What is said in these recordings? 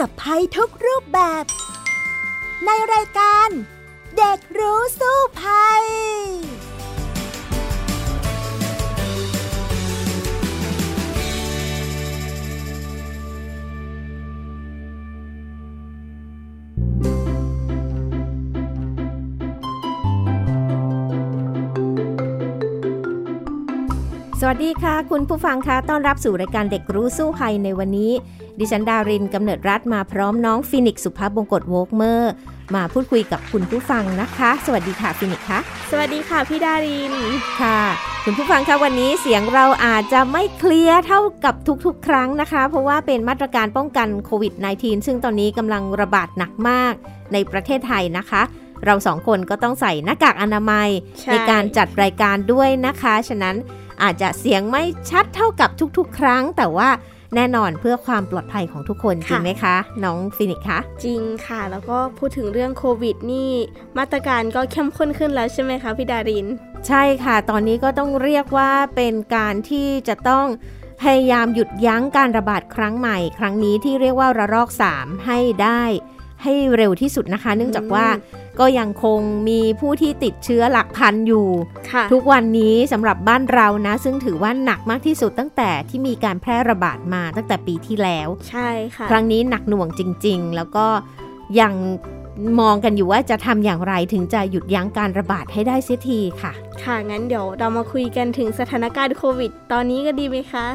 กับภัยทุกรูปแบบ ในรายการ เด็กรู้สู้ภัย วัสดีค่ะ คุณผู้ฟังคะต้อนรับสู่รายการเด็กรู้สู้ภัยในวันนี้ ดิฉันดารินกำเนิดรัฐมาพร้อมน้องฟินิกสุภาพบงกตโวกเมอร์ มาพูดคุยกับคุณผู้ฟังนะคะ สวัสดีค่ะฟินิกคะสวัสดีค่ะพี่ดารินค่ะ คุณผู้ฟังคะวันนี้เสียงเราอาจจะไม่เคลียร์เท่ากับทุกๆ ครั้งนะคะ เพราะว่าเป็นมาตรการป้องกันโควิด -19 ซึ่งตอนนี้กำลังระบาดหนักมากในประเทศไทยนะคะ เราสองคนก็ต้องใส่หน้ากากอนามัยในการจัดรายการด้วยนะคะ ฉะนั้นอาจจะเสียงไม่ชัดเท่ากับทุกๆ ครั้ง แต่ว่าแน่นอนเพื่อความปลอดภัยของทุกคนจริงไหมคะ น้องฟินิกคะจริงค่ะ แล้วก็พูดถึงเรื่องโควิดนี่มาตรการก็เข้มข้นขึ้นแล้วใช่ไหมคะพี่ดาริน ใช่ค่ะ ตอนนี้ก็ต้องเรียกว่าเป็นการที่จะต้องพยายามหยุดยั้งการระบาดครั้งใหม่ ครั้งนี้ที่เรียกว่าระลอก 3 ให้ได้ ให้เร็วที่สุดนะคะ เนื่องจากว่าก็ยังคงมีผู้ที่ติดเชื้อหลักพันอยู่ ทุกวันนี้สำหรับบ้านเรานะ ซึ่งถือว่าหนักมากที่สุดตั้งแต่ที่มีการแพร่ระบาดมาตั้งแต่ปีที่แล้ว ใช่ค่ะ ครั้งนี้หนักหน่วงจริง ๆ แล้วก็ยังมองกันอยู่ว่าจะทำอย่างไรถึงจะหยุดยั้งการระบาดให้ได้เสียทีค่ะ ค่ะ งั้นเดี๋ยวเรามาคุยกันถึงสถานการณ์โควิด ตอนนี้ก็ดีไหมคะ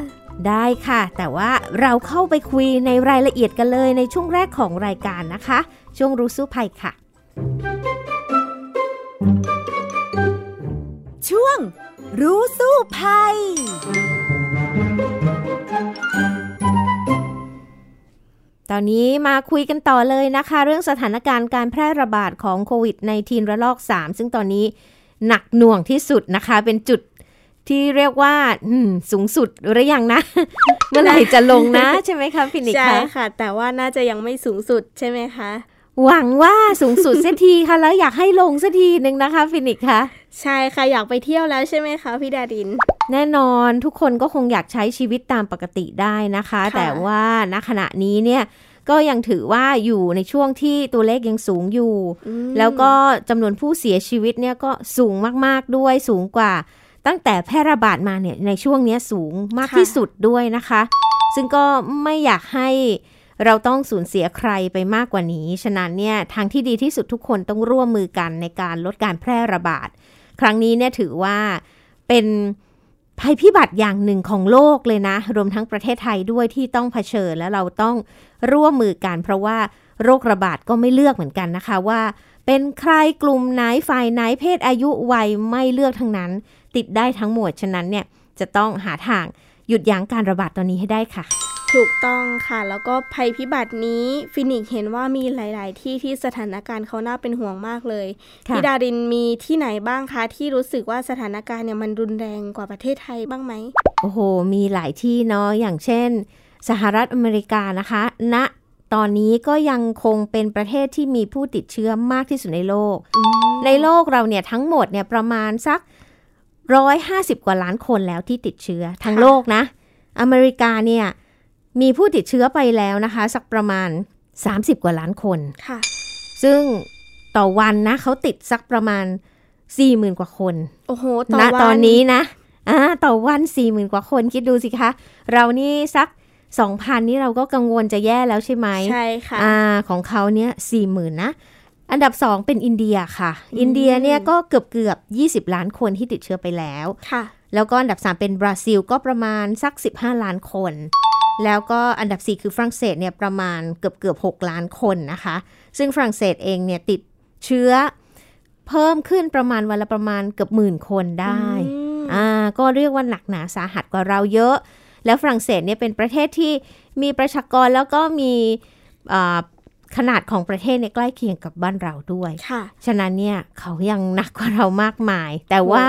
ได้ค่ะ แต่ว่าเราเข้าไปคุยในรายละเอียดกันเลยในช่วงแรกของรายการนะคะ ช่วงรู้สู้ภัยค่ะ ช่วงรู้สู้ภัยตอนนี้มาคุยกันต่อเลยนะคะ เรื่องสถานการณ์การแพร่ระบาดของโควิด -19 ระลอก 3 ซึ่งตอนนี้หนักหน่วงที่สุดนะคะ เป็นจุด ที่เรียกว่าสูงสุดหรือยังนะ เมื่อไหร่จะลงนะ ใช่ไหมคะฟินิกใช่ค่ะ แต่ว่าน่าจะยังไม่สูงสุดใช่ไหมคะ หวังว่าสูงสุดเสียทีค่ะ แล้วอยากให้ลงสักทีหนึ่งนะคะ ฟินิกคะใช่ค่ะอยากไปเที่ยวแล้วใช่ไหมคะพี่ดาดิน แน่นอนทุกคนก็คงอยากใช้ชีวิตตามปกติได้นะคะ แต่ว่าณขณะนี้เนี่ยก็ยังถือว่าอยู่ในช่วงที่ตัวเลขยังสูงอยู่ แล้วก็จำนวนผู้เสียชีวิตเนี่ยก็สูงมาก ๆ ด้วยสูงกว่า ตั้งแต่แพร่ระบาดมาเนี่ยในช่วงนี้สูงมากที่สุดด้วยนะคะ ซึ่งก็ไม่อยากให้เราต้องสูญเสียใครไปมากกว่านี้ ฉะนั้นเนี่ยทางที่ดีที่สุดทุกคนต้องร่วมมือกันในการลดการแพร่ระบาด ครั้งนี้เนี่ยถือว่าเป็นภัยพิบัติอย่างหนึ่งของโลกเลยนะ รวมทั้งประเทศไทยด้วยที่ต้องเผชิญและเราต้องร่วมมือกันเพราะว่าโรคระบาดก็ไม่เลือกเหมือนกันนะคะว่า เป็นใครกลุ่มไหนฝ่ายไหนเพศอายุวัยไม่เลือกทั้งนั้น ติดได้ทั้งหมด ฉะนั้นเนี่ยจะต้องหาทางหยุดยั้งการระบาดตอนนี้ให้ได้ค่ะ ถูกต้องค่ะ แล้วก็ภัยพิบัตินี้ฟินิกเห็นว่ามีหลาย ๆ ที่ที่สถานการณ์เขาน่าเป็นห่วงมากเลยพี่ดารินมีที่ไหนบ้างคะ ที่รู้สึกว่าสถานการณ์เนี่ยมันรุนแรงกว่าประเทศไทยบ้างไหมโอ้โห มีหลายที่เนาะอย่างเช่น สหรัฐอเมริกานะคะณนะตอนนี้ก็ยังคงเป็นประเทศที่มีผู้ติดเชื้อมากที่สุดในโลก ในโลกเราเนี่ยทั้งหมดเนี่ยประมาณสัก ร้อยห้าสิบกว่าล้านคนแล้วที่ติดเชื้อทั้งโลกนะ อเมริกาเนี่ยมีผู้ติดเชื้อไปแล้วนะคะ สักประมาณ 30 กว่าล้านคนค่ะ ซึ่งต่อวันนะเขาติดสักประมาณ 40,000 กว่าคน โอ้โหต่อวันตอนนี้นะอ่าต่อวัน 40,000 กว่าคนคิดดูสิคะ เรานี่สัก 2,000 นี่เราก็กังวลจะแย่แล้วใช่ไหมใช่ค่ะอ่าของเขาเนี่ย40,000นะ อันดับสองเป็นอินเดียค่ะ อินเดียเนี่ยก็เกือบเกือบ 20 ล้านคนที่ติดเชื้อไปแล้วค่ะ แล้วก็อันดับ 3 เป็นบราซิลก็ประมาณสัก 15 ล้านคน แล้วก็อันดับ 4 คือฝรั่งเศสเนี่ยประมาณเกือบเกือบ 6 ล้านคนนะคะ ซึ่งฝรั่งเศสเองเนี่ยติดเชื้อเพิ่มขึ้นประมาณวันละประมาณเกือบหมื่นคนได้อ่าก็เรียกว่าหนักหนาสาหัสกว่าเราเยอะ แล้วฝรั่งเศสเนี่ยเป็นประเทศที่มีประชากรแล้วก็มี ขนาดของประเทศเนี่ยใกล้เคียงกับบ้านเราด้วย ค่ะ ฉะนั้นเนี่ยเขายังหนักกว่าเรามากมาย แต่ว่า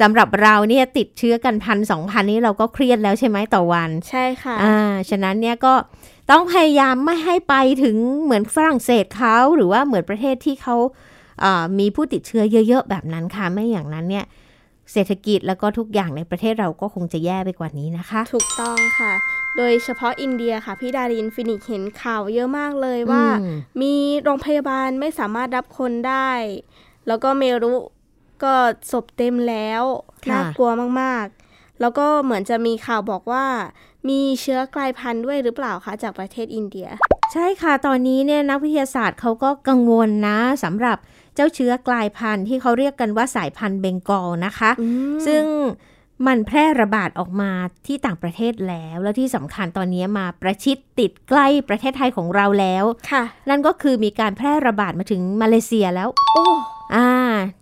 สำหรับเราเนี่ยติดเชื้อกันพันสองพันนี้เราก็เครียดแล้วใช่ไหมต่อวัน ใช่ค่ะอ่าฉะนั้นเนี่ยก็ต้องพยายามไม่ให้ไปถึงเหมือนฝรั่งเศสเขาหรือว่าเหมือนประเทศที่เขาามีผู้ติดเชื้อเยอะ ๆ แบบนั้นค่ะ ไม่อย่างนั้นเนี่ยเศรษฐกิจแล้วก็ทุกอย่างในประเทศเราก็คงจะแย่ไปกว่านี้นะคะ ถูกต้องค่ะ โดยเฉพาะอินเดียค่ะ พี่ดารินฟินิกเห็นข่าวเยอะมากเลยว่าอืมมีโรงพยาบาลไม่สามารถรับคนได้ แล้วก็เมรุก็ศพเต็มแล้วค่ะน่ากลัวมากๆ แล้วก็เหมือนจะมีข่าวบอกว่า มีเชื้อกลายพันธุ์ด้วยหรือเปล่าคะจากประเทศอินเดีย ใช่ค่ะตอนนี้เนี่ยนักวิทยาศาสตร์เขาก็กังวลนะสำหรับเจ้าเชื้อกลายพันธุ์ที่เขาเรียกกันว่าสายพันธุ์เบงกอลนะคะอืมซึ่ง มันแพร่ระบาดออกมาที่ต่างประเทศแล้ว แล้วที่สำคัญตอนนี้มาประชิดติดใกล้ประเทศไทยของเราแล้วค่ะ นั่นก็คือมีการแพร่ระบาดมาถึงมาเลเซียแล้ว โอ้อ่า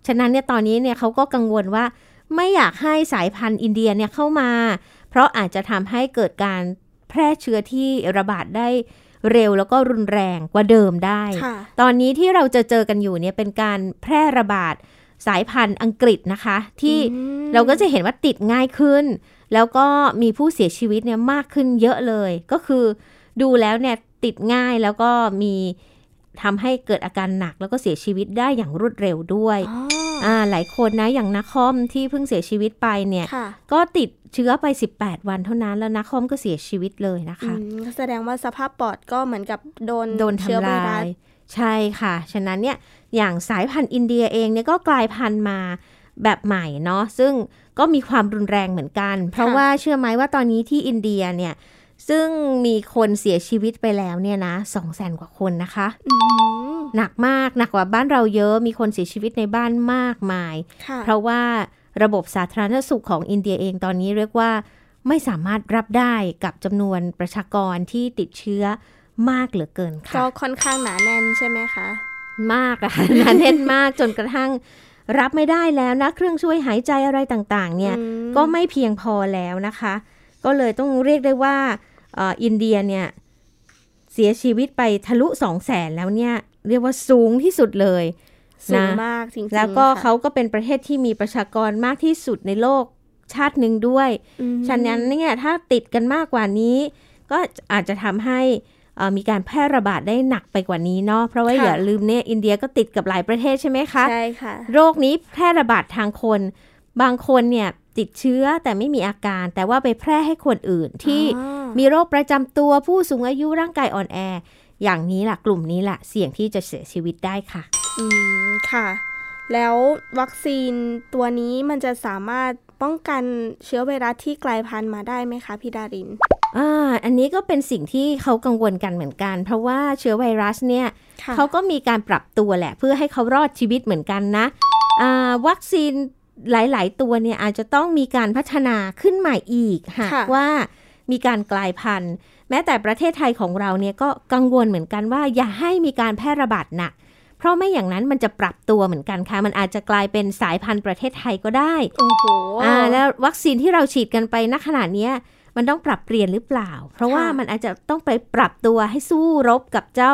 ฉะนั้นเนี่ยตอนนี้เนี่ยเขาก็กังวลว่า ไม่อยากให้สายพันธุ์อินเดียเนี่ยเข้ามา เพราะอาจจะทำให้เกิดการแพร่เชื้อที่ระบาดได้เร็วแล้วก็รุนแรงกว่าเดิมได้ค่ะตอนนี้ที่เราจะเจอกันอยู่เนี่ยเป็นการแพร่ระบาด สายพันธุ์อังกฤษนะคะ ที่อืมเราก็จะเห็นว่าติดง่ายขึ้น แล้วก็มีผู้เสียชีวิตเนี่ยมากขึ้นเยอะเลย ก็คือดูแล้วเนี่ยติดง่ายแล้วก็มีทำให้เกิดอาการหนักแล้วก็เสียชีวิตได้อย่างรวดเร็วด้วยอ๋ออ่าหลายคนนะอย่างนักคอมที่เพิ่งเสียชีวิตไปเนี่ยค่ะก็ติดเชื้อไป 18 วันเท่านั้นแล้วนักคอมก็เสียชีวิตเลยนะคะอืมแสดงว่าสภาพปอดก็เหมือนกับโดนโดนเชื้อทำไวลารัสย ใช่ค่ะ ฉะนั้นเนี่ยอย่างสายพันธุ์อินเดียเองเนี่ยก็กลายพันธุ์มาแบบใหม่เนาะซึ่งก็มีความรุนแรงเหมือนกัน เพราะว่าเชื่อไหมว่าตอนนี้ที่อินเดียเนี่ยซึ่งมีคนเสียชีวิตไปแล้วเนี่ยนะสองแสนกว่าคนนะคะอืมหนักมากหนักกว่าบ้านเราเยอะมีคนเสียชีวิตในบ้านมากมายค่ะเพราะว่าระบบสาธารณสุขของอินเดียเองตอนนี้เรียกว่าไม่สามารถรับได้กับจำนวนประชากรที่ติดเชื้อ มากเหลือเกินค่ะก็ค่อนข้างหนาแน่นใช่ไหมคะ มากอะหนาแน่นมากจนกระทั่งรับไม่ได้แล้วนะ เครื่องช่วยหายใจอะไรต่างๆ เนี่ยอืมก็ไม่เพียงพอแล้วนะคะ ก็เลยต้องเรียกได้ว่าเอ่ออินเดียเนี่ยเสียชีวิตไปทะลุสองแสนแล้วเนี่ยเรียกว่าสูงที่สุดเลยสูงนะมากจริงๆแล้วก็ค่ะเขาก็เป็นประเทศที่มีประชากรมากที่สุดในโลกชาติหนึ่งด้วยอืมฉะนั้นเนี่ยถ้าติดกันมากกว่านี้ ก็อาจจะทำให้เอ่อ มีการแพร่ระบาดได้หนักไปกว่านี้เนาะเพราะว่าอย่าลืมเนี่ยอินเดียก็ติดกับหลายประเทศใช่ไหมคะใช่ค่ะโรคนี้แพร่ระบาดทางคน บางคนเนี่ยติดเชื้อแต่ไม่มีอาการ แต่ว่าไปแพร่ให้คนอื่นที่อ๋อมีโรคประจำตัวผู้สูงอายุร่างกายอ่อนแอ อย่างนี้ล่ะกลุ่มนี้ล่ะเสี่ยงที่จะเสียชีวิตได้ค่ะ อืมค่ะ แล้ววัคซีนตัวนี้มันจะสามารถป้องกันเชื้อไวรัสที่กลายพันธุ์มาได้ไหมคะพี่ดาริน อ่าอันนี้ก็เป็นสิ่งที่เขากังวลกันเหมือนกัน เพราะว่าเชื้อไวรัสเนี่ยค่ะเขาก็มีการปรับตัวแหละ เพื่อให้เขารอดชีวิตเหมือนกันนะอ่าวัคซีนหลาย ๆ ตัวเนี่ยอาจจะต้องมีการพัฒนาขึ้นใหม่อีก หากค่ะว่ามีการกลายพันธุ์ แม้แต่ประเทศไทยของเราเนี่ยก็กังวลเหมือนกันว่า อย่าให้มีการแพร่ระบาดหนักเพราะไม่อย่างนั้นมันจะปรับตัวเหมือนกันค่ะ มันอาจจะกลายเป็นสายพันธุ์ประเทศไทยก็ได้ โอ้โห อ่า แล้ววัคซีนที่เราฉีดกันไปณขนาดเนี้ย มันต้องปรับเปลี่ยนหรือเปล่า เพราะว่าค่ะมันอาจจะต้องไปปรับตัวให้สู้รบกับเจ้า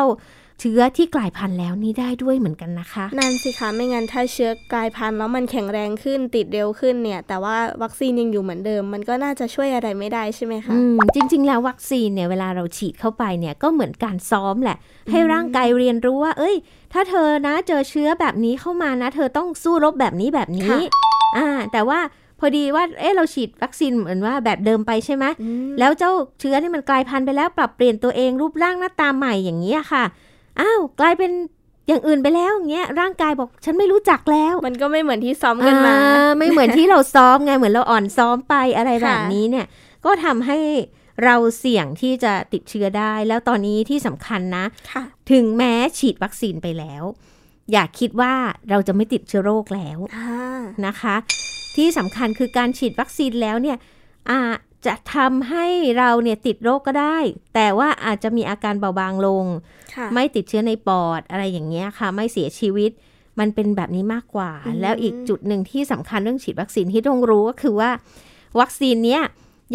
เชื้อที่กลายพันธุ์แล้วนี้ได้ด้วยเหมือนกันนะคะ นั่นสิคะ ไม่งั้นถ้าเชื้อกลายพันธุ์แล้วมันแข็งแรงขึ้นติดเร็วขึ้นเนี่ย แต่ว่าวัคซีนยังอยู่เหมือนเดิม มันก็น่าจะช่วยอะไรไม่ได้ใช่ไหมคะอืมจริง ๆ แล้ววัคซีนเนี่ยเวลาเราฉีดเข้าไปเนี่ยก็เหมือนการซ้อมแหละ ให้ร่างกายเรียนรู้ว่า เอ้ย ถ้าเธอนะเจอเชื้อแบบนี้เข้ามานะ เธอต้องสู้รบแบบนี้แบบนี้ค่ะอ่าแต่ว่า พอดีว่าเอ๊ะเราฉีดวัคซีนเหมือนว่าแบบเดิมไปใช่ไหมอืมแล้วเจ้าเชื้อนี่มันกลายพันธุ์ไปแล้วปรับเปลี่ยนตัวเองรูปร่างหน้าตาใหม่อย่างนี้ยค่ะอ้าวกลายเป็นอย่างอื่นไปแล้วอย่างเงี้ยร่างกายบอกฉันไม่รู้จักแล้ว มันก็ไม่เหมือนที่ซ้อมกันมาอ่าไม่เหมือนที่เราซ้อมไงเหมือนเราอ่อนซ้อมไปอะไรค่ะแบบนี้เนี่ย ก็ทำให้เราเสี่ยงที่จะติดเชื้อได้ แล้วตอนนี้ที่สำคัญนะค่ะถึงแม้ฉีดวัคซีนไปแล้ว อย่าคิดว่าเราจะไม่ติดเชื้อโรคแล้วอ่านะคะ ที่สำคัญคือการฉีดวัคซีนแล้วเนี่ยอาจจะทำให้เราเนี่ยติดโรคก็ได้ แต่ว่าอาจจะมีอาการเบาบางลงค่ะไม่ติดเชื้อในปอดอะไรอย่างเงี้ยค่ะ ไม่เสียชีวิต มันเป็นแบบนี้มากกว่าอืมแล้วอีกจุดหนึ่งที่สำคัญเรื่องฉีดวัคซีนที่ต้องรู้ก็คือว่า วัคซีนเนี้ย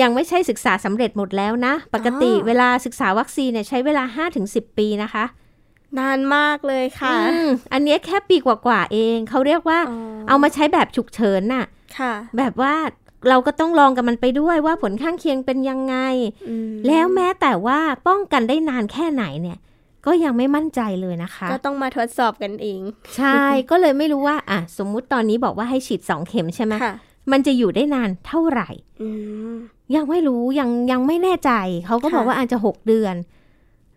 ยังไม่ใช่ศึกษาสำเร็จหมดแล้วนะ ปกติเวลาศึกษาวัคซีนเนี่ยใช้เวลา 5-10 ปีนะคะ นานมากเลยค่ะอืมอันเนี้ยแค่ปีกว่าๆเอง เขาเรียกว่าเอามาใช้แบบฉุกเฉินน่ะค่ะ แบบว่าเราก็ต้องลองกับมันไปด้วยว่าผลข้างเคียงเป็นยังไงอืมแล้วแม้แต่ว่าป้องกันได้นานแค่ไหนเนี่ย ก็ยังไม่มั่นใจเลยนะคะ ก็ต้องมาทดสอบกันเอง ใช่ ก็เลยไม่รู้ว่า อะ สมมุติตอนนี้บอกว่าให้ฉีด2เข็มใช่ไหมค่ะมันจะอยู่ได้นานเท่าไหร่ยังไม่รู้ยังยังไม่แน่ใจ เขาก็บอกว่าอาจจะหกเดือน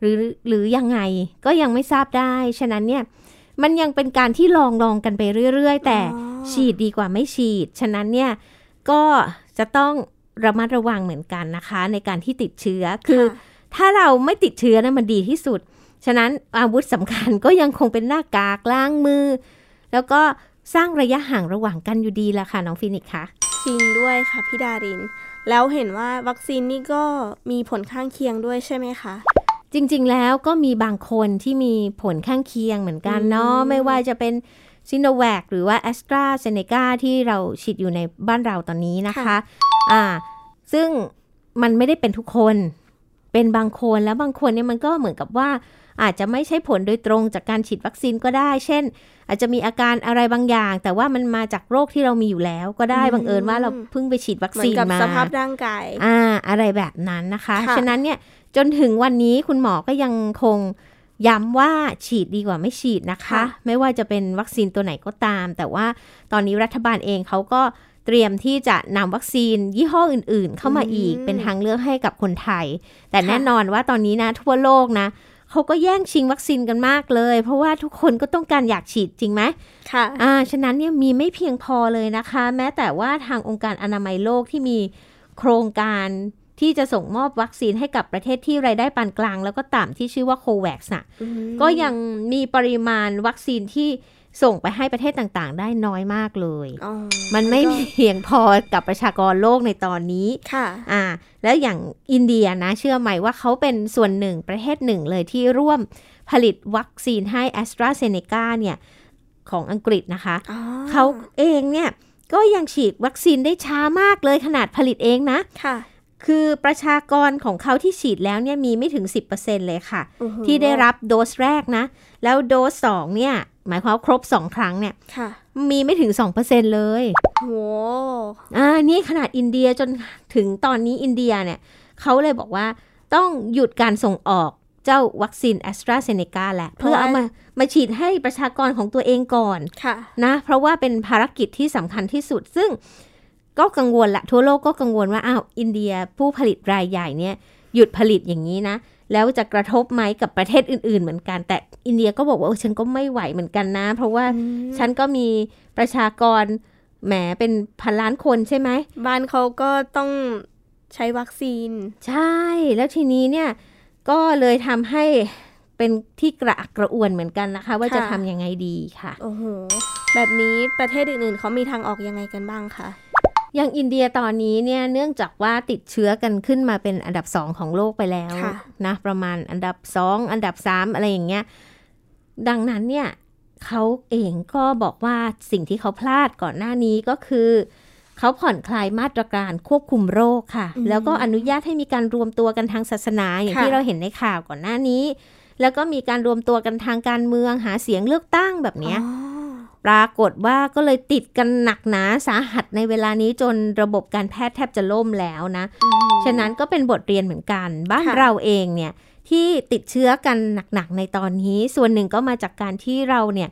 หรือหรือยังไงก็ยังไม่ทราบได้ ฉะนั้นเนี่ย มันยังเป็นการที่ลองลองกันไปเรื่อย ๆ แต่ ฉีดดีกว่าไม่ฉีด ฉะนั้นเนี่ยก็จะต้องระมัดระวังเหมือนกันนะคะ ในการที่ติดเชื้อคือ ถ้าเราไม่ติดเชื้อนะมันดีที่สุด ฉะนั้นอาวุธสำคัญก็ยังคงเป็นหน้ากากล้างมือ แล้วก็สร้างระยะห่างระหว่างกันอยู่ดีละค่ะน้องฟินิกค่ะจริงด้วยค่ะพี่ดาริน แล้วเห็นว่าวัคซีนนี่ก็มีผลข้างเคียงด้วยใช่ไหมคะจริง ๆ แล้วก็มีบางคนที่มีผลข้างเคียงเหมือนกันเนาะไม่ว่าจะเป็น ซิโนแวคหรือว่าแอสตราเซเนกาที่เราฉีดอยู่ในบ้านเราตอนนี้นะคะอ่าซึ่งมันไม่ได้เป็นทุกคน เป็นบางคนแล้วบางคนเนี่ยมันก็เหมือนกับว่าอาจจะไม่ใช่ผลโดยตรงจากการฉีดวัคซีนก็ได้ เช่น อาจจะมีอาการอะไรบางอย่าง แต่ว่ามันมาจากโรคที่เรามีอยู่แล้ว ก็ได้บังเอิญว่าเราเพิ่งไปฉีดวัคซีนมาสภาพร่างกายอ่าอะไรแบบนั้นนะคะ ฉะนั้นเนี่ยจนถึงวันนี้คุณหมอก็ยังคง ย้ำว่าฉีดดีกว่าไม่ฉีดนะคะ ไม่ว่าจะเป็นวัคซีนตัวไหนก็ตาม แต่ว่าตอนนี้รัฐบาลเองเขาก็เตรียมที่จะนำวัคซีนยี่ห้ออื่น ๆ เข้ามาอีกเป็นทางเลือกให้กับคนไทย แต่แน่นอนว่าตอนนี้นะทั่วโลกนะเขาก็แย่งชิงวัคซีนกันมากเลย เพราะว่าทุกคนก็ต้องการอยากฉีดจริงไหมค่ะอ่าฉะนั้นเนี่ยมีไม่เพียงพอเลยนะคะ แม้แต่ว่าทางองค์การอนามัยโลกที่มีโครงการ ที่จะส่งมอบวัคซีนให้กับประเทศที่รายได้ปานกลาง แล้วก็ต่ำที่ชื่อว่าโควัคน่ะก็ยังมีปริมาณวัคซีนที่ส่งไปให้ประเทศต่างๆ ได้น้อยมากเลย มันไม่เพียงพอกับประชากรโลกในตอนนี้ ค่ะ อ่า แล้วอย่างอินเดียนะ เชื่อไหมว่าเขาเป็นส่วนหนึ่งประเทศหนึ่งเลยที่ร่วมผลิตวัคซีนให้แอสตราเซเนกาเนี่ย ของอังกฤษนะคะ เขาเองเนี่ย ก็ยังฉีดวัคซีนได้ช้ามากเลยขนาดผลิตเองนะ ค่ะ คือประชากรของเขาที่ฉีดแล้วเนี่ยมีไม่ถึง 10%เลยค่ะ ที่ได้รับโดสแรกนะ แล้วโดสสองเนี่ย หมายความว่าครบสองครั้งเนี่ยมีไม่ถึงสองเปอร์เซ็นต์เลยโอ้อ่านี่ขนาดอินเดียจนถึงตอนนี้อินเดียเนี่ยเขาเลยบอกว่าต้องหยุดการส่งออกเจ้าวัคซีนแอสตราเซเนกาแหละ เพื่อเอามามาฉีดให้ประชากรของตัวเองก่อนนะนะ เพราะว่าเป็นภารกิจที่สำคัญที่สุดซึ่ง ก็กังวลละทั่วโลกก็กังวลว่าอ้าวอินเดียผู้ผลิตรายใหญ่เนี่ยหยุดผลิตอย่างนี้นะ แล้วจะกระทบไหมกับประเทศอื่น ๆ เหมือนกัน แต่อินเดียก็บอกว่าฉันก็ไม่ไหวเหมือนกันนะ เพราะว่าฉันก็มีประชากรแหมเป็นพันล้านคนใช่ไหมบ้านเขาก็ต้องใช้วัคซีน ใช่ แล้วทีนี้เนี่ยก็เลยทำให้เป็นที่กระอักกระอ่วนเหมือนกันนะคะ ว่าจะทำยังไงดีค่ะ โอ้โห แบบนี้ประเทศอื่นๆเขามีทางออกยังไงกันบ้างคะ อย่างอินเดียตอนนี้เนี่ยเนื่องจากว่าติดเชื้อกันขึ้นมาเป็นอันดับสองของโลกไปแล้วนะประมาณอันดับสองอันดับสามอะไรอย่างเงี้ยดังนั้นเนี่ยเขาเองก็บอกว่าสิ่งที่เขาพลาดก่อนหน้านี้ก็คือเขาผ่อนคลายมาตรการควบคุมโรคค่ะ แล้วก็อนุญาตให้มีการรวมตัวกันทางศาสนา อย่างที่เราเห็นในข่าวก่อนหน้านี้ แล้วก็มีการรวมตัวกันทางการเมืองหาเสียงเลือกตั้งแบบนี้ ปรากฏว่าก็เลยติดกันหนักหนาสาหัสในเวลานี้จนระบบการแพทย์แทบจะล่มแล้วนะ ฉะนั้นก็เป็นบทเรียนเหมือนกัน บ้านเราเองเนี่ยที่ติดเชื้อกันหนักๆในตอนนี้ ส่วนหนึ่งก็มาจากการที่เราเนี่ย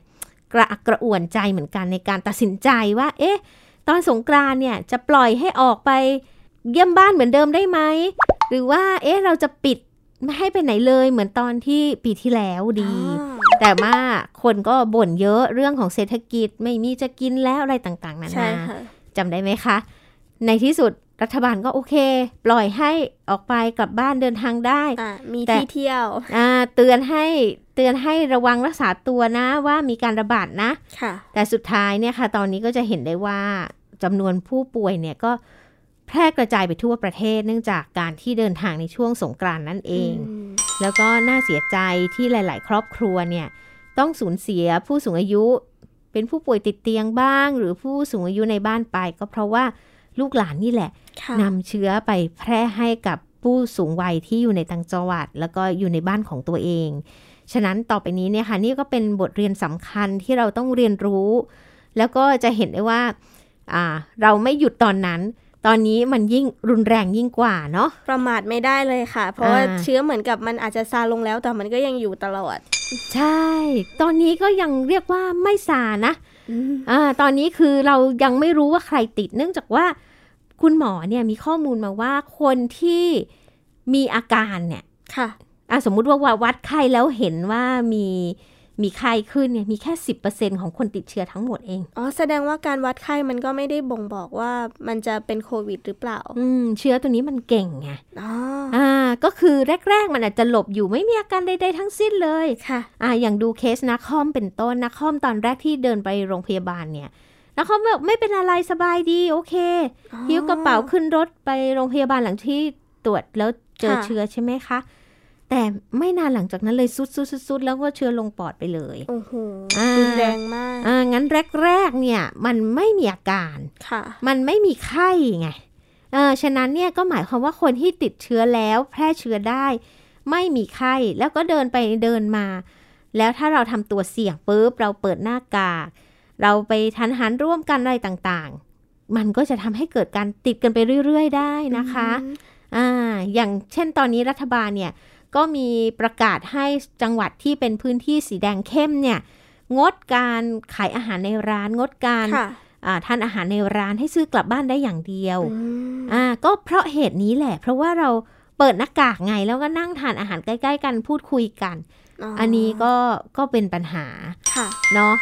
กระอักกระอ่วนใจเหมือนกันในการตัดสินใจว่า เอ๊ะ ตอนสงกรานเนี่ยจะปล่อยให้ออกไปเยี่ยมบ้านเหมือนเดิมได้ไหม หรือว่า เอ๊ะ เราจะปิดไม่ให้ไปไหนเลยเหมือนตอนที่ปีที่แล้วดี แต่ว่าคนก็บ่นเยอะเรื่องของเศรษฐกิจไม่มีจะกินแล้วอะไรต่างๆนานาจำได้ไหมคะ ในที่สุดรัฐบาลก็โอเค ปล่อยให้ออกไปกลับบ้านเดินทางได้ มีที่เที่ยวเตือนให้เตือนให้ระวังรักษาตัวนะว่ามีการระบาดนะค่ะแต่สุดท้ายเนี่ยค่ะ ตอนนี้ก็จะเห็นได้ว่าจำนวนผู้ป่วยเนี่ยก็แพร่กระจายไปทั่วประเทศเนื่องจากการที่เดินทางในช่วงสงกรานนั่นเอง แล้วก็น่าเสียใจที่หลาย ๆ ครอบครัวเนี่ยต้องสูญเสียผู้สูงอายุ เป็นผู้ป่วยติดเตียงบ้าง หรือผู้สูงอายุในบ้านไป ก็เพราะว่าลูกหลานนี่แหละนำเชื้อไปแพร่ให้กับผู้สูงวัยที่อยู่ในต่างจังหวัด แล้วก็อยู่ในบ้านของตัวเอง ฉะนั้นต่อไปนี้เนี่ยค่ะนี่ก็เป็นบทเรียนสำคัญที่เราต้องเรียนรู้ แล้วก็จะเห็นได้ว่า เราไม่หยุดตอนนั้น ตอนนี้มันยิ่งรุนแรงยิ่งกว่าเนาะประมาทไม่ได้เลยค่ะ เพราะว่าเชื้อเหมือนกับมันอาจจะซาลงแล้วแต่มันก็ยังอยู่ตลอด ใช่ ตอนนี้ก็ยังเรียกว่าไม่ซานะอ่าตอนนี้คือเรายังไม่รู้ว่าใครติด เนื่องจากว่า คุณหมอเนี่ยมีข้อมูลมาว่าคนที่มีอาการเนี่ยค่ะอ่าสมมุติว่าวัดไข้แล้วเห็นว่ามี มีไข้ขึ้นเนี่ยมีแค่สิบเปอร์เซ็นของคนติดเชื้อทั้งหมดเอง อ๋อ แสดงว่าการวัดไข้มันก็ไม่ได้บ่งบอกว่ามันจะเป็นโควิดหรือเปล่า อืม เชื้อตัวนี้มันเก่งไง อ๋อ อ่า ก็คือแรก ๆ มันอาจจะหลบอยู่ไม่มีอาการใดๆทั้งสิ้นเลย ค่ะ อ่า อย่างดูเคสนักคอมเป็นต้นนักคอมตอนแรกที่เดินไปโรงพยาบาลเนี่ยนักคอมแบบไม่เป็นอะไรสบายดีโอเคอ๋อหิ้วกระเป๋าขึ้นรถไปโรงพยาบาลหลังที่ตรวจแล้วเจอค่ะเชื้อใช่ไหมคะ แต่ไม่นานหลังจากนั้นเลยซุดซุดซุดซุดแล้วก็เชื้อลงปอดไปเลยโอ้โหอ่ารุนแรงมากอ่างั้นแรกๆเนี่ยมันไม่มีอาการค่ะ มันไม่มีไข้ไงเออฉะนั้นเนี่ยก็หมายความว่าคนที่ติดเชื้อแล้วแพร่เชื้อได้ ไม่มีไข้แล้วก็เดินไปเดินมา แล้วถ้าเราทำตัวเสี่ยงปุ๊บเราเปิดหน้ากาก เราไปทานอาหารร่วมกันอะไรต่างๆ มันก็จะทำให้เกิดการติดกันไปเรื่อย ๆ ได้นะคะอ่าอย่างเช่นตอนนี้รัฐบาลเนี่ย ก็มีประกาศให้จังหวัดที่เป็นพื้นที่สีแดงเข้มเนี่ยงดการขายอาหารในร้านงดการค่ะอ่าทานอาหารในร้านให้ซื้อกลับบ้านได้อย่างเดียวอืมอ่าก็เพราะเหตุนี้แหละ เพราะว่าเราเปิดหน้ากากไงแล้วก็นั่งทานอาหารใกล้ ๆ กันพูดคุยกัน อันนี้ก็ก็เป็นปัญหาค่ะเนาะ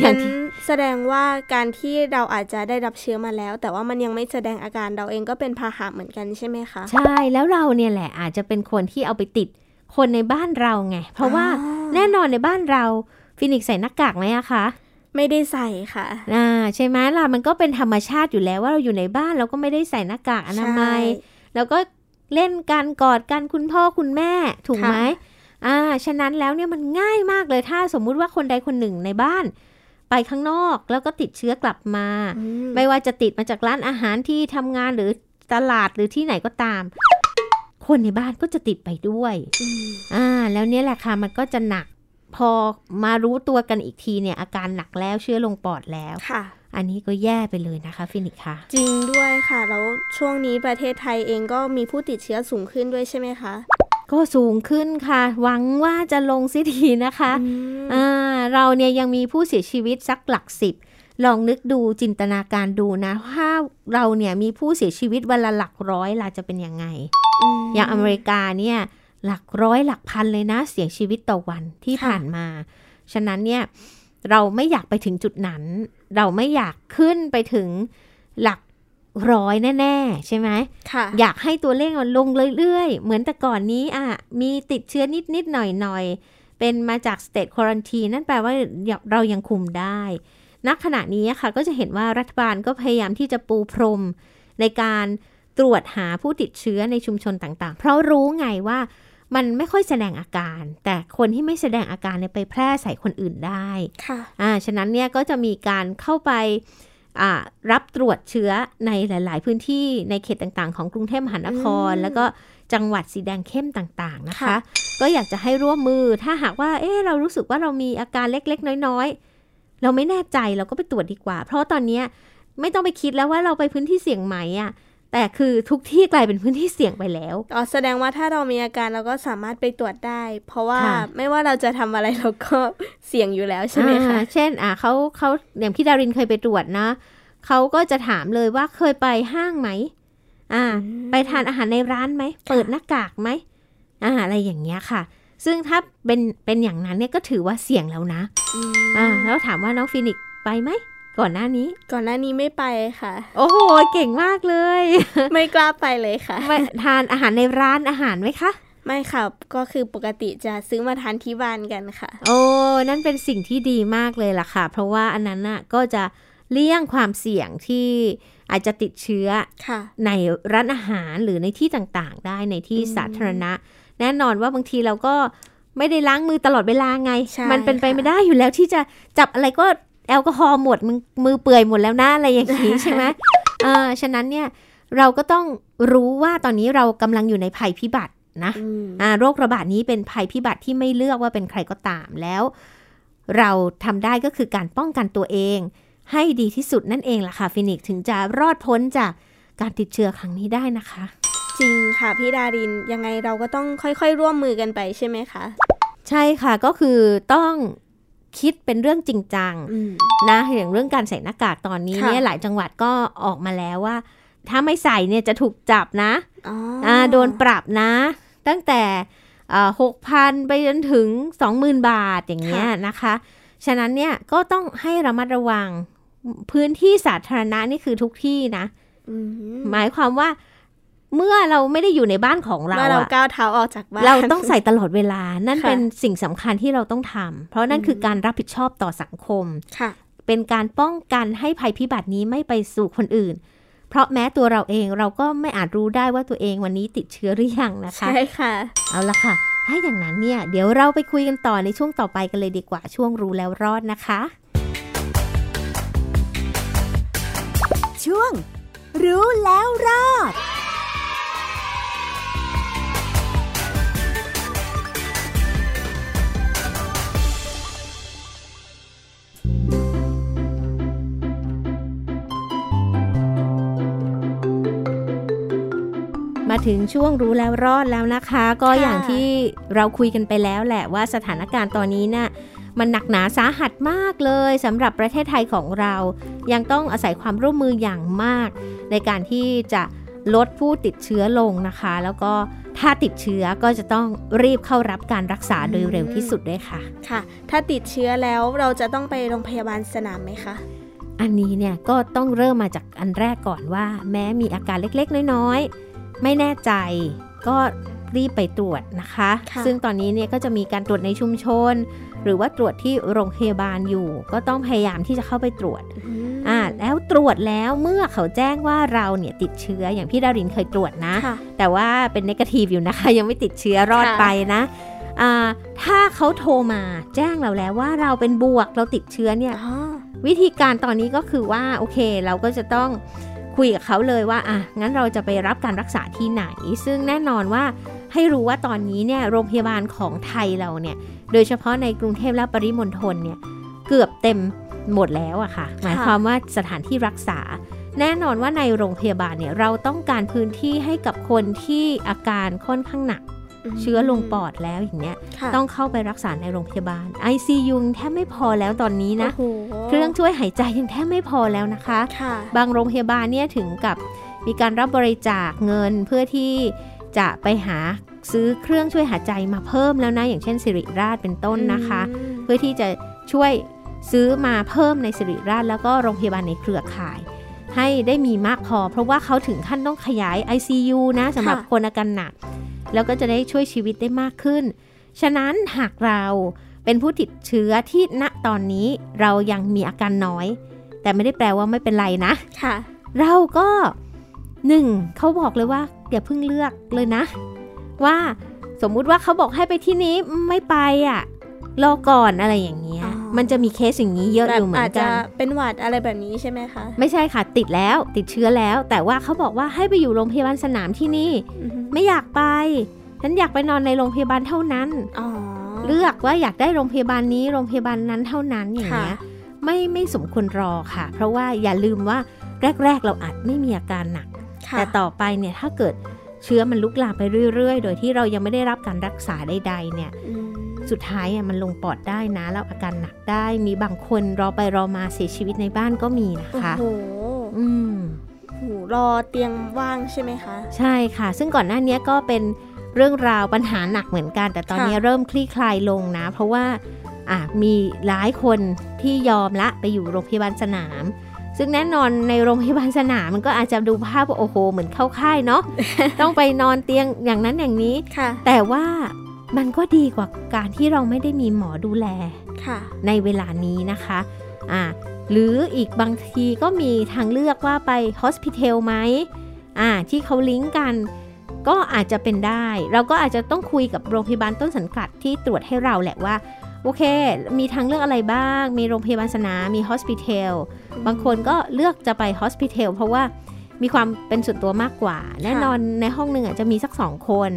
อย่างั้งนที่แสดงว่าการที่เราอาจจะได้รับเชื้อมาแล้ว แต่ว่ามันยังไม่แสดงอาการเราเองก็เป็นพาหะเหมือนกันใช่ไหมคะ ใช่แล้วเราเนี่ยแหละอาจจะเป็นคนที่เอาไปติดคนในบ้านเราไง เพราะว่าอ๋อแน่นอนในบ้านเราฟินิกซ์ใส่หน้ากากไหมอะคะไม่ได้ใส่ค่ะอ่าใช่ไหมล่ะมันก็เป็นธรรมชาติอยู่แล้วว่าเราอยู่ในบ้านเราก็ไม่ได้ใส่หน้ากากอนามัยใช่แล้วก็เล่นกันกอดกันคุณพ่อคุณแม่ถูกไหมค่ะ อ่า ฉะนั้นแล้วเนี่ยมันง่ายมากเลยถ้าสมมุติว่าคนใดคนหนึ่งในบ้าน ไปข้างนอกแล้วก็ติดเชื้อกลับมาอืมไม่ว่าจะติดมาจากร้านอาหารที่ทำงานหรือตลาดหรือที่ไหนก็ตาม คนในบ้านก็จะติดไปด้วยอืมอ่า แล้วเนี่ยแหละค่ะมันก็จะหนักพอมารู้ตัวกันอีกทีเนี่ย อาการหนักแล้วเชื้อลงปอดแล้วค่ะ อันนี้ก็แย่ไปเลยนะคะฟินิกค่ะ จริงด้วยค่ะ แล้วช่วงนี้ประเทศไทยเองก็มีผู้ติดเชื้อสูงขึ้นด้วยใช่ไหมคะ ก็สูงขึ้นค่ะ หวังว่าจะลงสิทีนะคะอืมอ่าเราเนี่ยยังมีผู้เสียชีวิตสักหลักสิบลองนึกดูจินตนาการดูนะ ถ้าเราเนี่ยมีผู้เสียชีวิตวันละหลักร้อยล่ะจะเป็นยังไงมอย่างอเมริกาเนี่ยหลักร้อยหลักพันเลยนะ เสียชีวิตต่อวันที่ค่ะผ่านมา ฉะนั้นเนี่ยเราไม่อยากไปถึงจุดนั้น เราไม่อยากขึ้นไปถึงหลัก ร้อยแน่ ๆ ใช่ไหมค่ะอยากให้ตัวเลขมันลงเรื่อยๆ เหมือนแต่ก่อนนี้อะมีติดเชื้อนิดๆหน่อยๆ เป็นมาจากสเต e ควอนตีนั่นแปลว่าเรายังคุมได้ณขณะนี้อะค่ะก็จะเห็นว่ารัฐบาลก็พยายามที่จะปูพรมในการตรวจหาผู้ติดเชื้อในชุมชนต่างๆ เพราะรู้ไงว่ามันไม่ค่อยแสดงอาการ แต่คนที่ไม่แสดงอาการเนี่ยไปแพร่ใส่คนอื่นได้ ค่ะ อ่า ฉะนั้นเนี่ยก็จะมีการเข้าไปอ่า รับตรวจเชื้อในหลาย ๆ พื้นที่ในเขตต่าง ๆ ของกรุงเทพมหานครอืมแล้วก็จังหวัดสีแดงเข้มต่าง ๆ นะคะค่ะก็อยากจะให้ร่วมมือถ้าหากว่า เอ๊ะเรารู้สึกว่าเรามีอาการเล็ก ๆ น้อย ๆ เราไม่แน่ใจเราก็ไปตรวจดีกว่า เพราะตอนเนี้ยไม่ต้องไปคิดแล้วว่าเราไปพื้นที่เสี่ยงไหมอะ แต่คือทุกที่กลายเป็นพื้นที่เสี่ยงไปแล้วอ๋อแสดงว่าถ้าเรามีอาการเราก็สามารถไปตรวจได้ เพราะว่าค่ะไม่ว่าเราจะทำอะไรเราก็เสี่ยงอยู่แล้วใช่ไหมคะอ่าเช่นอ่าเขาเขาอย่างพี่ดารินเคยไปตรวจนะเขาก็จะถามเลยว่าเคยไปห้างไหมอ่า ไปทานอาหารในร้านไหม เปิดหน้ากากไหมอ่าอะไรอย่างเงี้ยค่ะ ซึ่งถ้าเป็นเป็นอย่างนั้นเนี่ยก็ถือว่าเสี่ยงแล้วนะอืมอ่าแล้วถามว่าน้องฟินิกซ์ไปไหม ก่อนหน้านี้ ก่อนหน้านี้ไม่ไปค่ะ โอ้โห เก่งมากเลย ไม่กล้าไปเลยค่ะไปทานอาหารในร้านอาหารไหมคะ ไม่ค่ะ ก็คือปกติจะซื้อมาทานที่บ้านกันค่ะ โอ้ นั่นเป็นสิ่งที่ดีมากเลยล่ะค่ะ เพราะว่าอันนั้นน่ะก็จะเลี่ยงความเสี่ยงที่อาจจะติดเชื้อค่ะในร้านอาหารหรือในที่ต่างๆ ได้ในที่อืมสาธารณะ แน่นอนว่าบางทีเราก็ไม่ได้ล้างมือตลอดเวลาไงใช่มันเป็นไปค่ะไม่ได้อยู่แล้วที่จะจับอะไรก็ แอลกอฮอล์หมดมือมือเปื่อยหมดแล้วนะอะไรอย่างนี้ใช่ไหมเออฉะนั้นเนี่ยเราก็ต้องรู้ว่าตอนนี้เรากำลังอยู่ในภัยพิบัตินะอืมอ่าโรคระบาดนี้เป็นภัยพิบัติที่ไม่เลือกว่าเป็นใครก็ตามแล้ว เราทำได้ก็คือการป้องกันตัวเอง ให้ดีที่สุดนั่นเองล่ะค่ะฟินิกซ์ถึงจะรอดพ้นจากการติดเชื้อครั้งนี้ได้นะคะ จริงค่ะพี่ดารินยังไงเราก็ต้องค่อยๆ ร่วมมือกันไปใช่ไหมคะ ใช่ค่ะก็คือต้อง คิดเป็นเรื่องจริงจังนะอย่างเรื่องการใส่หน้ากากตอนนี้เนี่ยหลายจังหวัดก็ออกมาแล้วว่า ถ้าไม่ใส่เนี่ยจะถูกจับนะอ่าโดนปรับนะ ตั้งแต่หกพันไปจนถึงสองหมื่นบาทอย่างเงี้ยนะคะ ฉะนั้นเนี่ยก็ต้องให้ระมัดระวังพื้นที่สาธารณะนี่คือทุกที่นะ หมายความว่า เมื่อเราไม่ได้อยู่ในบ้านของเราเราก้าวเท้าออกจากบ้านเราต้องใส่ตลอดเวลา นั่นเป็นสิ่งสำคัญที่เราต้องทำเพราะนั่นคือการรับผิดชอบต่อสังคมค่ะ เป็นการป้องกันให้ภัยพิบัตินี้ไม่ไปสู่คนอื่น เพราะแม้ตัวเราเองเราก็ไม่อาจรู้ได้ว่าตัวเองวันนี้ติดเชื้อหรือยังนะคะ ใช่ค่ะ เอาละค่ะ ถ้าอย่างนั้นเนี่ย เดี๋ยวเราไปคุยกันต่อในช่วงต่อไปกันเลยดีกว่าช่วงรู้แล้วรอดนะคะ ช่วง รู้แล้วรอด มาถึงช่วงรู้แล้วรอดแล้วนะคะ ก็อย่างที่เราคุยกันไปแล้วแหละว่าสถานการณ์ตอนนี้นะ่ะมันหนักหนาสาหัสมากเลยสำหรับประเทศไทยของเรา ยังต้องอาศัยความร่วมมืออย่างมาก ในการที่จะ ลดผู้ติดเชื้อลงนะคะ แล้วก็ถ้าติดเชื้อก็จะต้องรีบเข้ารับการรักษาโดยเร็วที่สุดด้วยค่ะ ค่ะ ถ้าติดเชื้อแล้วเราจะต้องไปโรงพยาบาลสนามไหมคะ อันนี้เนี่ยก็ต้องเริ่มมาจากอันแรกก่อนว่า แม้มีอาการเล็กๆ น้อยๆ ไม่แน่ใจก็รีบไปตรวจนะคะคะซึ่งตอนนี้เนี่ยก็จะมีการตรวจในชุมชน หรือว่าตรวจที่โรงพยาบาลอยู่ ก็ต้องพยายามที่จะเข้าไปตรวจอ่าแล้วตรวจแล้วเมื่อเขาแจ้งว่าเราเนี่ยติดเชื้ออย่างพี่ดารินเคยตรวจนะ แต่ว่าเป็นนกาทีฟอยู่นะคะ ยังไม่ติดเชื้อรอดไปนะถ้าเขาโทรมาแจ้งเราแล้วว่าเราเป็นบวกเราติดเชื้อเนี่ยวิธีการตอนนี้ก็คือว่าโอเคเราก็จะต้องคุยกับเขาเลยว่าอะงั้นเราจะไปรับการรักษาที่ไหน ซึ่งแน่นอนว่าให้รู้ว่าตอนนี้เนี่ยโรงพยาบาลของไทยเราเนี่ย โดยเฉพาะในกรุงเทพและปริมณฑลเนี่ยเกือบเต็มหมดแล้วอะค่ะ หมายความว่าสถานที่รักษา แน่นอนว่าในโรงพยาบาลเนี่ยเราต้องการพื้นที่ให้กับคนที่อาการค่อนข้างหนัก เชื้อลงปอดแล้วอย่างเนี้ยต้องเข้าไปรักษาในโรงพยาบาล ICU แทบไม่พอแล้วตอนนี้นะเครื่องช่วยหายใจยังแทบไม่พอแล้วนะคะบางโรงพยาบาลเนี่ยถึงกับมีการรับบริจาคเงินเพื่อที่จะไปหา ซื้อเครื่องช่วยหายใจมาเพิ่มแล้วนะ อย่างเช่นสิริราชเป็นต้นนะคะ เพื่อที่จะช่วยซื้อมาเพิ่มในสิริราชแล้วก็โรงพยาบาลในเครือข่าย ให้ได้มีมากพอ เพราะว่าเขาถึงขั้นต้องขยาย ICU นะสำหรับคนอาการหนัก แล้วก็จะได้ช่วยชีวิตได้มากขึ้น ฉะนั้นหากเราเป็นผู้ติดเชื้อที่ณตอนนี้เรายังมีอาการน้อย แต่ไม่ได้แปลว่าไม่เป็นไรนะค่ะ เราก็หนึ่งเขาบอกเลยว่าอย่าเพิ่งเลือกเลยนะ ว่าสมมุติว่าเขาบอกให้ไปที่นี้ไม่ไปอะ่ะรอก่อนอะไรอย่างเงี้ย มันจะมีเคสอย่างนี้เยอะอยู่เหมือนกันอาจจะเป็นหวัดอะไรแบบนี้ใช่ไหมคะ ไม่ใช่ค่ะ ติดแล้วติดเชื้อแล้ว แต่ว่าเขาบอกว่าให้ไปอยู่โรงพยาบาลสนามที่นี่ ไม่อยากไป ฉันอยากไปนอนในโรงพยาบาลเท่านั้นเลือกว่าอยากได้โรงพยาบาลนี้โรงพยาบาลนั้นเท่านั้นอย่างเงี้ยไม่ไม่สมควรรอค่ะ เพราะว่าอย่าลืมว่าแรก ๆ เราอาจไม่มีอาการหนัก แต่ต่อไปเนี่ยถ้าเกิด เชื้อมันลุกลามไปเรื่อย ๆ โดยที่เรายังไม่ได้รับการรักษาใดๆเนี่ยสุดท้ายอะมันลงปอดได้นะแล้วอาการหนักได้มีบางคนรอไปรอมาเสียชีวิตในบ้านก็มีนะคะโอ้โหอืมรอเตียงว่างใช่ไหมคะ ใช่ค่ะ ซึ่งก่อนหน้านี้ก็เป็นเรื่องราวปัญหาหนักเหมือนกัน แต่ตอนนี้เริ่มคลี่คลายลงนะ เพราะว่าอะมีหลายคนที่ยอมละไปอยู่โรงพยาบาลสนาม ซึ่งแน่นอนในโรงพยาบาลสนามมันก็อาจจะดูภาพว่าโอ้โห เหมือนเข้าค่ายเนาะต้องไปนอนเตียงอย่างนั้นอย่างนี้แต่ว่ามันก็ดีกว่าการที่เราไม่ได้มีหมอดูแลในเวลานี้นะคะอ่าหรืออีกบางทีก็มีทางเลือกว่าไปฮอสพิทอลไหมอ่าที่เขาลิงก์กัน ก็อาจจะเป็นได้ เราก็อาจจะต้องคุยกับโรงพยาบาลต้นสังกัดที่ตรวจให้เราแหละว่า โอเค มีทางเลือกอะไรบ้าง มีโรงพยาบาลสนามมีฮอสพิทอลบางคนก็เลือกจะไปฮอสพิทอลเพราะว่ามีความเป็นส่วนตัวมากกว่า แน่นอนในห้องหนึ่งอาจจะมีสักสองคน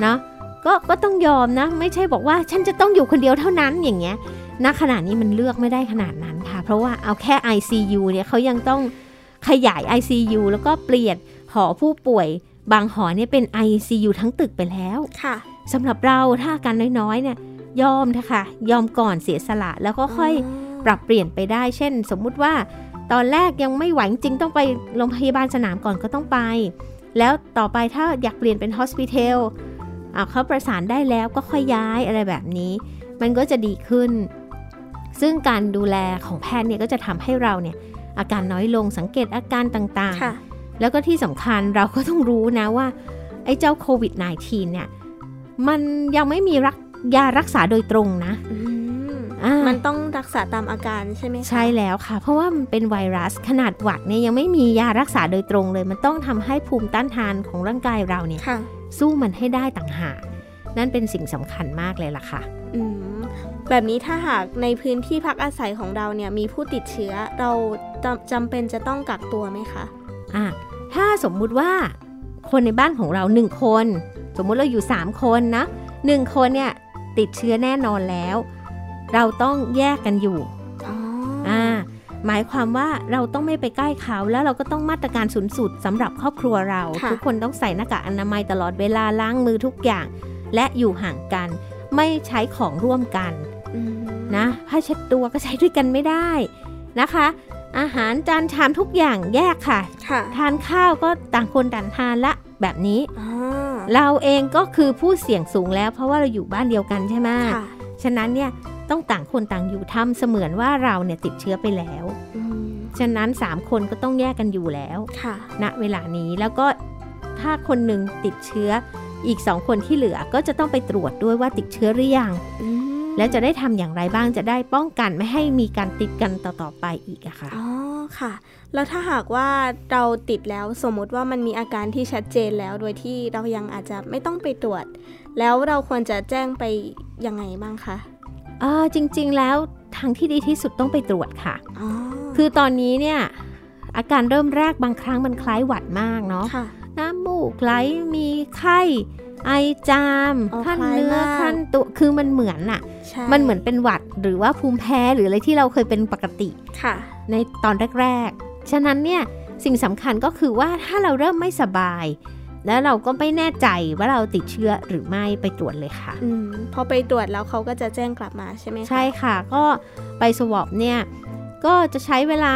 เนาะก็ก็ต้องยอมนะ ไม่ใช่บอกว่าฉันจะต้องอยู่คนเดียวเท่านั้นอย่างเงี้ยณขณะนี้มันเลือกไม่ได้ขนาดนั้นค่ะ เพราะว่าเอาแค่ ICU เนี่ยเขายังต้องขยาย ICU แล้วก็เปลี่ยนหอผู้ป่วยบางหอเนี่ยเป็น ICU ทั้งตึกไปแล้วค่ะสำหรับเราถ้าการน้อยๆเนี่ย ยอมเถอะค่ะยอมก่อนเสียสละแล้วก็ค่อยปรับเปลี่ยนไปได้ เช่น สมมุติว่า ตอนแรกยังไม่ไหวจริงต้องไปโรงพยาบาลสนามก่อนก็ต้องไป แล้วต่อไปถ้าอยากเปลี่ยนเป็นฮอสพิทอลเขาประสานได้แล้วก็ค่อยย้ายอะไรแบบนี้ มันก็จะดีขึ้น ซึ่งการดูแลของแพทย์เนี่ยก็จะทำให้เราเนี่ยอาการน้อยลงสังเกตอาการต่างๆ แล้วก็ที่สำคัญเราก็ต้องรู้นะว่าไอ้เจ้าโควิด -19 เนี่ยมันยังไม่มีรัก ยารักษาโดยตรงนะมันต้องรักษาตามอาการใช่ไหมคะใช่แล้วค่ะ เพราะว่ามันเป็นไวรัสขนาดหวัดเนี่ยยังไม่มียารักษาโดยตรงเลย มันต้องทำให้ภูมิต้านทานของร่างกายเราเนี่ยสู้มันให้ได้ต่างหากนั่นเป็นสิ่งสำคัญมากเลยล่ะค่ะแบบนี้ถ้าหากในพื้นที่พักอาศัยของเราเนี่ยมีผู้ติดเชื้อเราจำเป็นจะต้องกักตัวไหมคะอะถ้าสมมุติว่าคนในบ้านของเราหนึ่งคน สมมุติเราอยู่ 3 คนนะหนึ่งคนเนี่ย ติดเชื้อแน่นอนแล้ว เราต้องแยกกันอยู่อ่าหมายความว่าเราต้องไม่ไปใกล้เขาแล้วเราก็ต้องมาตรการสูงสุดสำหรับครอบครัวเรา ทุกคนต้องใส่หน้ากากอนามัยตลอดเวลาล้างมือทุกอย่าง และอยู่ห่างกัน ไม่ใช้ของร่วมกันนะผ้าเช็ดตัวก็ใช้ด้วยกันไม่ได้นะคะ อาหารจานชามทุกอย่างแยกค่ะคะทานข้าวก็ต่างคนต่างทานละ แบบนี้ เราเองก็คือผู้เสี่ยงสูงแล้ว เพราะว่าเราอยู่บ้านเดียวกันใช่ไหมฉะนั้นเนี่ยต้องต่างคนต่างอยู่ทำเสมือนว่าเราเนี่ยติดเชื้อไปแล้วฉะนั้นสามคนก็ต้องแยกกันอยู่แล้วณเวลานี้แล้วก็ถ้าคนหนึ่งติดเชื้ออีกสองคนที่เหลือก็จะต้องไปตรวจด้วยว่าติดเชื้อหรือยังแล้วจะได้ทำอย่างไรบ้างจะได้ป้องกันไม่ให้มีการติดกันต่อๆไปอีกอะค่ะอ๋อค่ะ แล้วถ้าหากว่าเราติดแล้วสมมติว่ามันมีอาการที่ชัดเจนแล้วโดยที่เรายังอาจจะไม่ต้องไปตรวจ แล้วเราควรจะแจ้งไปยังไงบ้างคะอ่าจริงๆแล้วทางที่ดีที่สุดต้องไปตรวจค่ะ คือตอนนี้เนี่ยอาการเริ่มแรกบางครั้งมันคล้ายหวัดมากเนาะน้ำมูกไหลมีไข้ ไอจามขั้นเนื้อขั้นตัวคือมันเหมือนอะมันเหมือนเป็นหวัดหรือว่าภูมิแพ้หรืออะไรที่เราเคยเป็นปกติค่ะ ในตอนแรกๆ ฉะนั้นเนี่ยสิ่งสำคัญก็คือว่าถ้าเราเริ่มไม่สบาย แล้วเราก็ไม่แน่ใจว่าเราติดเชื้อหรือไม่ไปตรวจเลยค่ะอพอไปตรวจแล้วเขาก็จะแจ้งกลับมาใช่ไหมคะใช่ค่ะ ก็ไปสวอปเนี่ยก็จะใช้เวลา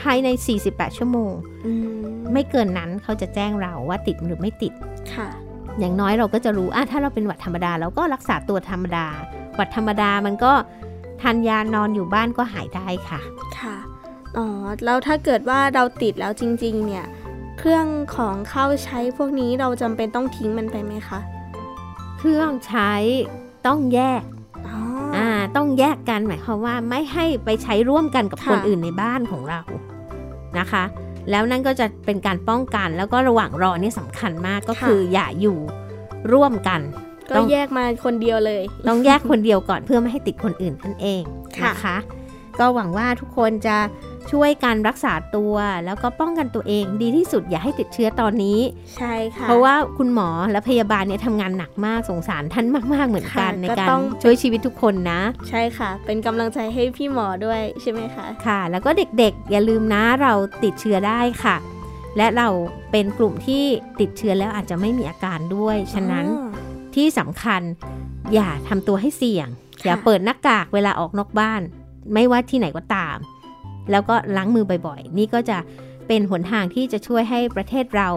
ภายใน 48 ชั่วโมงไม่เกินนั้นเขาจะแจ้งเราว่าติดหรือไม่ติดค่ะ อย่างน้อยเราก็จะรู้อะถ้าเราเป็นหวัดธรรมดาเราก็รักษาตัวธรรมดา หวัดธรรมดามันก็ทานยานอนอยู่บ้านก็หายได้ค่ะ ค่ะ อ๋อ แล้วถ้าเกิดว่าเราติดแล้วจริง ๆ เนี่ย เครื่องของเข้าใช้พวกนี้เราจำเป็นต้องทิ้งมันไปไหมคะ เครื่องใช้ต้องแยกอ่าต้องแยกกันหมายความว่าไม่ให้ไปใช้ร่วมกันกับคนอื่นในบ้านของเรานะคะ แล้วนั่นก็จะเป็นการป้องกันแล้วก็ระหว่างรอนี่สำคัญมากก็คืออย่าอยู่ร่วมกันก็แยกมาคนเดียวเลย ต้องแยกคนเดียวก่อนเพื่อไม่ให้ติดคนอื่นนั่นเองนะคะ ก็หวังว่าทุกคนจะ ช่วยการรักษาตัว แล้วก็ป้องกันตัวเองดีที่สุดอย่าให้ติดเชื้อตอนนี้ ใช่ค่ะ เพราะว่าคุณหมอและพยาบาลเนี่ยทำงานหนักมากสงสารท่านมาก ๆ เหมือนกันในการช่วยชีวิตทุกคนนะ ใช่ค่ะ เป็นกำลังใจให้พี่หมอด้วยใช่ไหมคะค่ะ แล้วก็เด็กๆ อย่าลืมนะเราติดเชื้อได้ค่ะ และเราเป็นกลุ่มที่ติดเชื้อแล้วอาจจะไม่มีอาการด้วย ฉะนั้นที่สำคัญอย่าทำตัวให้เสี่ยง อย่าเปิดหน้ากากเวลาออกนอกบ้าน ไม่ว่าที่ไหนก็ตาม แล้วก็ล้างมือบ่อยๆ นี่ก็จะเป็นหนทางที่จะช่วยให้ประเทศเรา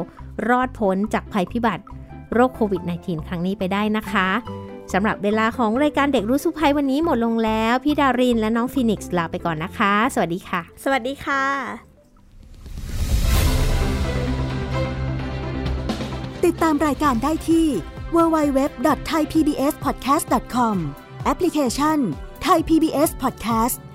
รอดพ้นจากภัยพิบัติ โรคโควิด -19 ครั้งนี้ไปได้นะคะสำหรับเวลาของรายการเด็กรู้สุภัยวันนี้หมดลงแล้ว พี่ดารินและน้องฟีนิกซ์ลาไปก่อนนะคะ สวัสดีค่ะ สวัสดีค่ะ ติดตามรายการได้ที่ www.thaipbspodcast.com แอปพลิเคชัน Thai PBS Podcast ห